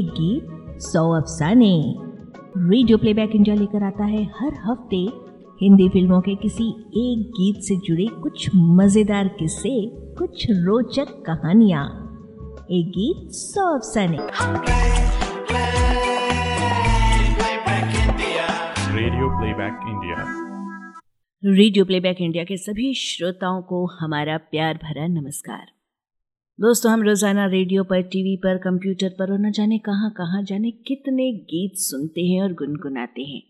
एक गीत सौ अफसाने। रेडियो प्लेबैक इंडिया लेकर आता है हर हफ़्ते हिंदी फ़िल्मों के किसी एक गीत से जुड़े कुछ मज़ेदार किस्से कुछ रोचक कहानियाँ। एक गीत सौ अफसाने। Radio playback India radio playback India के सभी श्रोताओं को हमारा प्यार भरा नमस्कार। दोस्तों, हम रोज़ाना रेडियो पर, टीवी पर, कंप्यूटर पर और न जाने कहाँ कहाँ जाने कितने गीत सुनते हैं और गुनगुनाते हैं।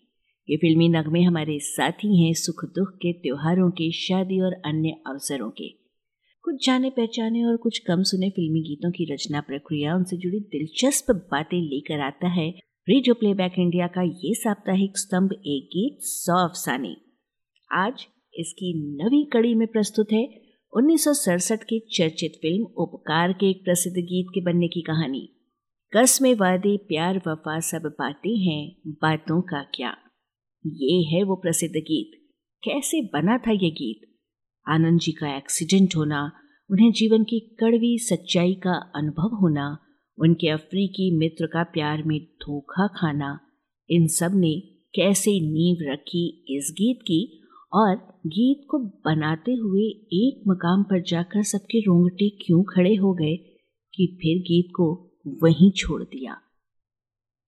ये फिल्मी नगमे हमारे साथी हैं सुख दुख के, त्योहारों के, शादी और अन्य अवसरों के। कुछ जाने पहचाने और कुछ कम सुने फिल्मी गीतों की रचना प्रक्रिया, उनसे जुड़ी दिलचस्प बातें लेकर आता है रेडियो प्लेबैक इंडिया का ये साप्ताहिक स्तंभ, एक गीत सौ अफसाने। आज इसकी नवी कड़ी में प्रस्तुत है उन्नीस की चर्चित फ़िल्म उपकार के एक प्रसिद्ध गीत के बनने की कहानी। कसमे वादे, प्यार, वफा, सब बातें हैं, बातों का क्या? ये है वो प्रसिद्ध गीत। कैसे बना था ये गीत? आनंद जी का एक्सीडेंट होना, उन्हें जीवन की कड़वी सच्चाई का अनुभव होना, उनके अफ्रीकी मित्र का प्यार में धोखा खाना, इन सबने कैसे नींव रखी इस गीत की? और गीत को बनाते हुए एक मकाम पर जाकर सबके रोंगटे क्यों खड़े हो गए कि फिर गीत को वहीं छोड़ दिया।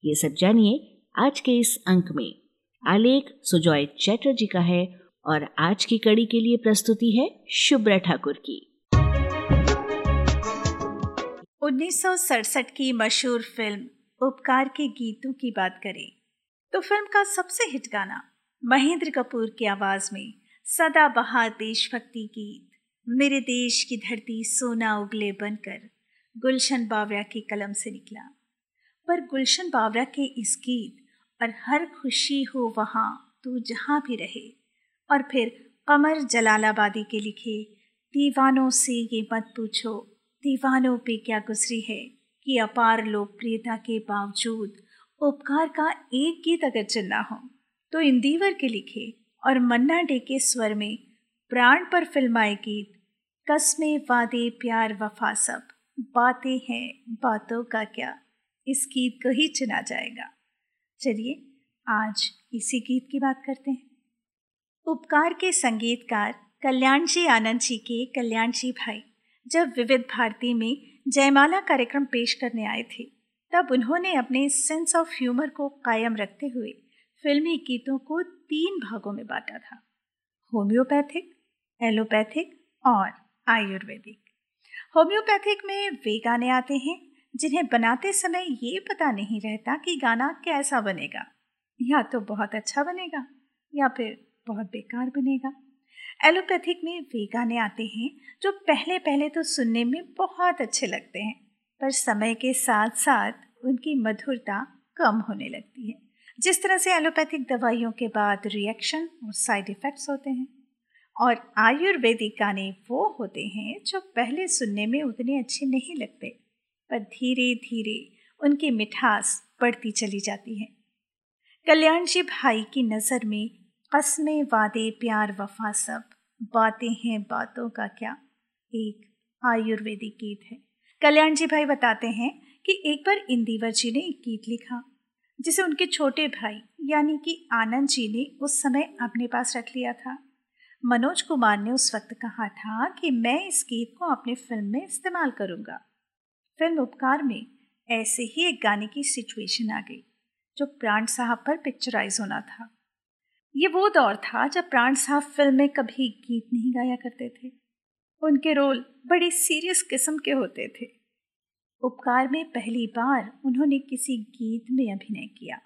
ये सब जानिए आज के इस अंक में। आलेख सुजॉय चैटर्जी का है और आज की कड़ी के लिए प्रस्तुति है शुभ्रा ठाकुर की। उन्नीस सौ सड़सठ की मशहूर फ़िल्म, उपकार के गीतों की बात करें। तो फ़िल्म का सबसे हिट गाना, महेंद्र कपूर की आवाज़ में सदा बहार देशभक्ति गीत। मेरे देश की धरती सोना उगले बनकर गुलशन बावरा की कलम से निकला। पर गुलशन बावरा के इस गीत और हर खुशी हो वहाँ तू जहाँ भी रहे। और फिर कमर जलालाबादी के लिखे, दीवानों से ये मत पूछो, दीवानों पे क्या गुजरी है कि अपार लोकप्रियता के बावजूद उपकार का एक गीत अगर चलना हो तो इंदिवर के लिखे और मन्ना डे के स्वर में प्राण पर फिल्माए गीत, कस्मे वादे प्यार वफा सब, बातें हैं, बातों का क्या, इस गीत को ही चुना जाएगा। चलिए, आज इसी गीत की बात करते हैं। उपकार के संगीतकार कल्याण जी आनंद जी के कल्याण जी भाई जब विविध भारती में जयमाला कार्यक्रम पेश करने आए थे, तब उन्होंने अपने सेंस ऑफ़ ह्यूमर को कायम रखते हुए फिल्मी गीतों को तीन भागों में बांटा था। होम्योपैथिक, एलोपैथिक और आयुर्वेदिक। होम्योपैथिक में वे गाने आते हैं, जिन्हें बनाते समय ये पता नहीं रहता कि गाना कैसा बनेगा। या तो बहुत अच्छा बनेगा, या फिर बहुत बेकार बनेगा। एलोपैथिक में वे गाने आते हैं, जो पहले पहले तो सुनने में बहुत अच्छे लगते हैं, पर समय के साथ साथ उनकी मधुरता कम होने लगती है। जिस तरह से एलोपैथिक दवाइयों के बाद रिएक्शन और साइड इफ़ेक्ट्स होते हैं, और आयुर्वेदिक गाने वो होते हैं जो पहले सुनने में उतने अच्छे नहीं लगते, पर धीरे धीरे उनकी मिठास बढ़ती चली जाती है। कल्याण जी भाई की नज़र में कस्में, वादे, प्यार, वफा सब बातें हैं, बातों का क्या? एक आयुर्वेदिक गीत है। कल्याण जी भाई बताते हैं कि एक बार इंदिवर जी ने एक गीत लिखा। जिसे उनके छोटे भाई, यानी कि आनंद जी ने उस समय अपने पास रख लिया था। मनोज कुमार ने उस वक्त कहा था कि मैं इस गीत को अपने फ़िल्म में इस्तेमाल करूँगा। फ़िल्म उपकार में ऐसे ही एक गाने की सिचुएशन आ गई, जो प्राण साहब पर पिक्चराइज होना था। ये वो दौर था जब प्राण साहब फ़िल्म में कभी गीत नहीं गाया करते थे। उनके रोल बड़े सीरियस किस्म के होते थे। उपकार में पहली बार उन्होंने किसी गीत में अभिनय किया।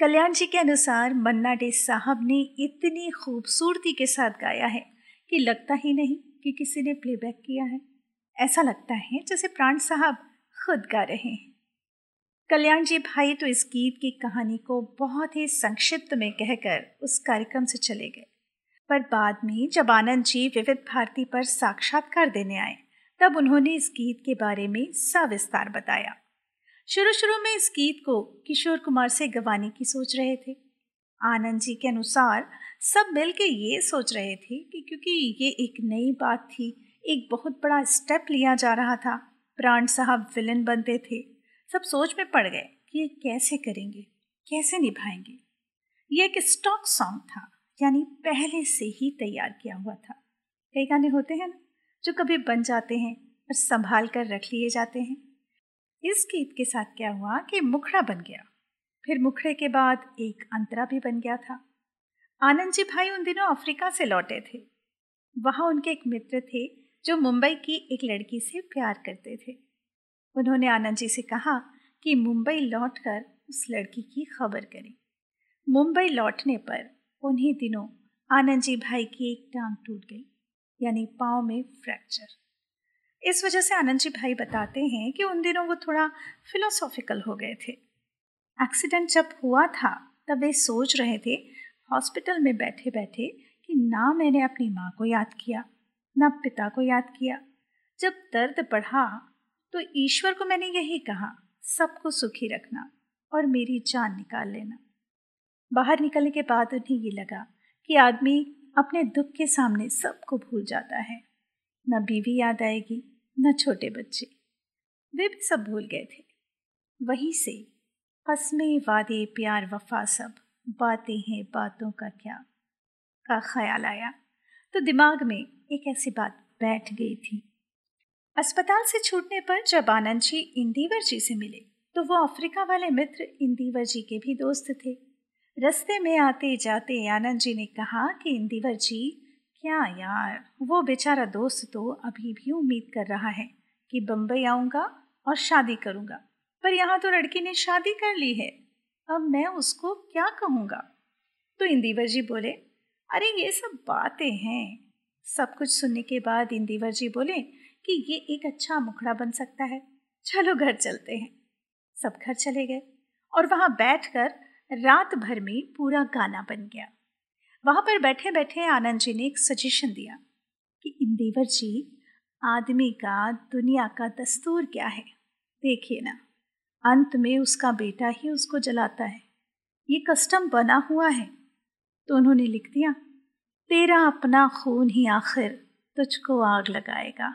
कल्याण जी के अनुसार मन्ना डे साहब ने इतनी खूबसूरती के साथ गाया है कि लगता ही नहीं कि किसी ने प्लेबैक किया है। ऐसा लगता है जैसे प्राण साहब खुद गा रहे हैं। कल्याण जी भाई तो इस गीत की कहानी को बहुत ही संक्षिप्त में कहकर उस कार्यक्रम से चले गए। पर बाद में जब आनंद जी विविध भारती पर साक्षात्कार देने आए तब उन्होंने इस गीत के बारे में सविस्तार बताया। शुरू शुरू में इस गीत को किशोर कुमार से गवाने की सोच रहे थे। आनंद जी के अनुसार सब मिल के ये सोच रहे थे कि क्योंकि ये एक नई बात थी, एक बहुत बड़ा स्टेप लिया जा रहा था, प्राण साहब विलन बनते थे, सब सोच में पड़ गए कि ये कैसे करेंगे, कैसे निभाएँगे। ये एक स्टॉक सॉन्ग था, यानी पहले से ही तैयार किया हुआ था। कई गाने होते हैं ना? जो कभी बन जाते हैं और संभाल कर रख लिए जाते हैं। इस गीत के साथ क्या हुआ कि मुखड़ा बन गया। फिर मुखड़े के बाद एक अंतरा भी बन गया था। आनंद जी भाई उन दिनों अफ्रीका से लौटे थे। वहाँ उनके एक मित्र थे जो मुंबई की एक लड़की से प्यार करते थे। उन्होंने आनंद जी से कहा कि मुंबई लौटकर उस लड़की की खबर करें। मुंबई लौटने पर उन्हीं दिनों आनंद जी भाई की एक टांग टूट गई। यानी पाँव में फ्रैक्चर इस वजह से आनंद जी भाई बताते हैं कि उन दिनों वो थोड़ा फिलोसॉफिकल हो गए थे। एक्सीडेंट जब हुआ था, तब वे सोच रहे थे हॉस्पिटल में बैठे बैठे कि ना मैंने अपनी माँ को याद किया, ना पिता को याद किया। जब दर्द बढ़ा तो ईश्वर को मैंने यही कहा, सबको सुखी रखना और मेरी जान निकाल लेना। बाहर निकलने के बाद उन्हें ये लगा कि आदमी अपने दुख के सामने सबको भूल जाता है। न बीवी याद आएगी, न छोटे बच्चे। वे भी सब भूल गए थे। वहीं से कस्में वादे, प्यार, वफा सब, बातें हैं, बातों का क्या? का ख्याल आया? तो दिमाग में एक ऐसी बात बैठ गई थी। अस्पताल से छूटने पर जब आनंद जी इंदिवर जी से मिले तो वो अफ्रीका वाले मित्र इंदिवर जी के भी दोस्त थे। रस्ते में आते जाते आनंद जी ने कहा कि इंदिवर जी, क्या यार, वो बेचारा दोस्त तो अभी भी उम्मीद कर रहा है कि बम्बई आऊँगा और शादी करूँगा। पर यहाँ तो लड़की ने शादी कर ली है, अब मैं उसको क्या कहूँगा? तो इंदिवर जी बोले, अरे, ये सब बातें हैं। सब कुछ सुनने के बाद इंदिवर जी बोले कि, ये एक अच्छा मुखड़ा बन सकता है। चलो घर चलते हैं। सब घर चले गए और वहाँ बैठकर रात भर में पूरा गाना बन गया। वहाँ पर बैठे बैठे आनंद जी ने एक सजेशन दिया कि इंदिवर जी, आदमी का, दुनिया का दस्तूर क्या है? देखिए ना, अंत में उसका बेटा ही उसको जलाता है। ये कस्टम बना हुआ है। तो उन्होंने लिख दिया, तेरा अपना खून ही आखिर तुझको आग लगाएगा।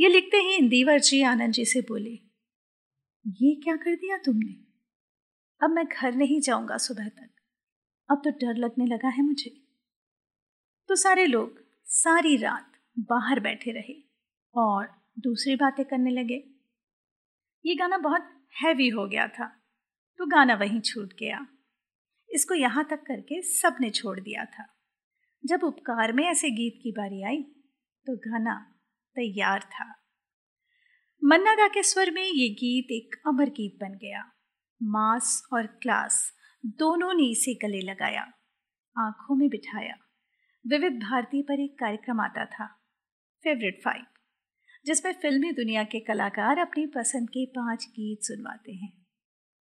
ये लिखते ही इंदिवर जी आनंद जी से बोले, ये क्या कर दिया तुमने? अब मैं घर नहीं जाऊँगा सुबह तक। अब तो डर लगने लगा है मुझे। तो सारे लोग सारी रात बाहर बैठे रहे और दूसरी बातें करने लगे। ये गाना बहुत हैवी हो गया था तो गाना वहीं छूट गया। इसको यहाँ तक करके सबने छोड़ दिया था। जब उपकार में ऐसे गीत की बारी आई तो गाना तैयार था। मन्ना दा के स्वर में ये गीत एक अमर गीत बन गया। मास और क्लास दोनों ने इसे गले लगाया, आँखों में बिठाया। विविध भारती पर एक कार्यक्रम आता था, फेवरेट फाइव जिसमें फिल्मी दुनिया के कलाकार अपनी पसंद के पाँच गीत सुनवाते हैं।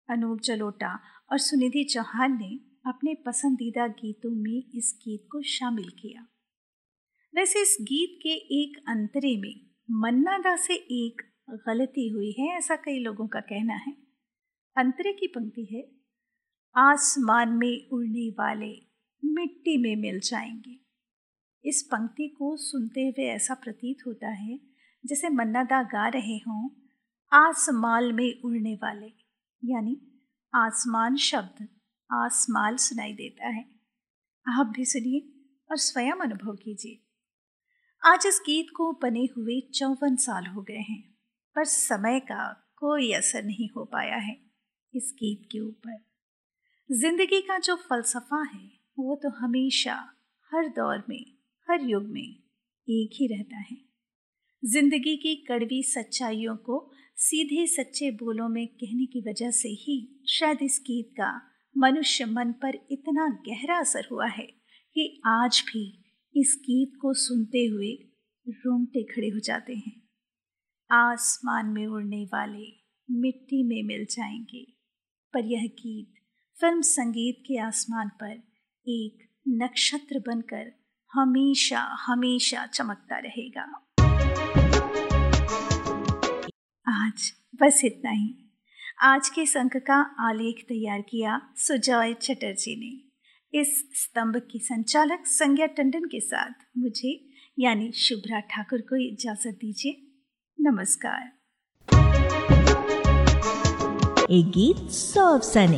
अनूप जलोटा और सुनिधि चौहान ने अपने पसंदीदा गीतों में इस गीत को शामिल किया। वैसे इस गीत के एक अंतरे में मन्ना दा से एक गलती हुई है, ऐसा कई लोगों का कहना है। अंतरे की पंक्ति है, आसमान में उड़ने वाले मिट्टी में मिल जाएँगे। इस पंक्ति को सुनते हुए ऐसा प्रतीत होता है, जैसे मन्नादा गा रहे हों, आसमाल में उड़ने वाले। यानी, आसमान शब्द, आसमाल सुनाई देता है। आप भी सुनिए और स्वयं अनुभव कीजिए। आज इस गीत को बने हुए चौवन साल हो गए हैं, पर समय का कोई असर नहीं हो पाया है। इस गीत के ऊपर। ज़िंदगी का जो फलसफा है, वो तो हमेशा, हर दौर में, हर युग में एक ही रहता है। ज़िंदगी की कड़वी सच्चाइयों को सीधे सच्चे बोलों में कहने की वजह से ही शायद इस गीत का मनुष्य मन पर इतना गहरा असर हुआ है कि आज भी इस गीत को सुनते हुए रोंगटे खड़े हो जाते हैं। आसमान में उड़ने वाले मिट्टी में मिल जाएँगे। पर यह गीत फ़िल्म संगीत के आसमान पर एक नक्षत्र बनकर हमेशा हमेशा चमकता रहेगा। आज बस इतना ही। आज के इस अंक का आलेख तैयार किया सुजॉय चटर्जी ने। इस स्तंभ की संचालक संज्ञा टंडन के साथ मुझे, यानी शुभ्रा ठाकुर को इजाज़त दीजिए। नमस्कार। एक गीत सौ अफसाने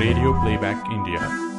रेडियो प्लेबैक इंडिया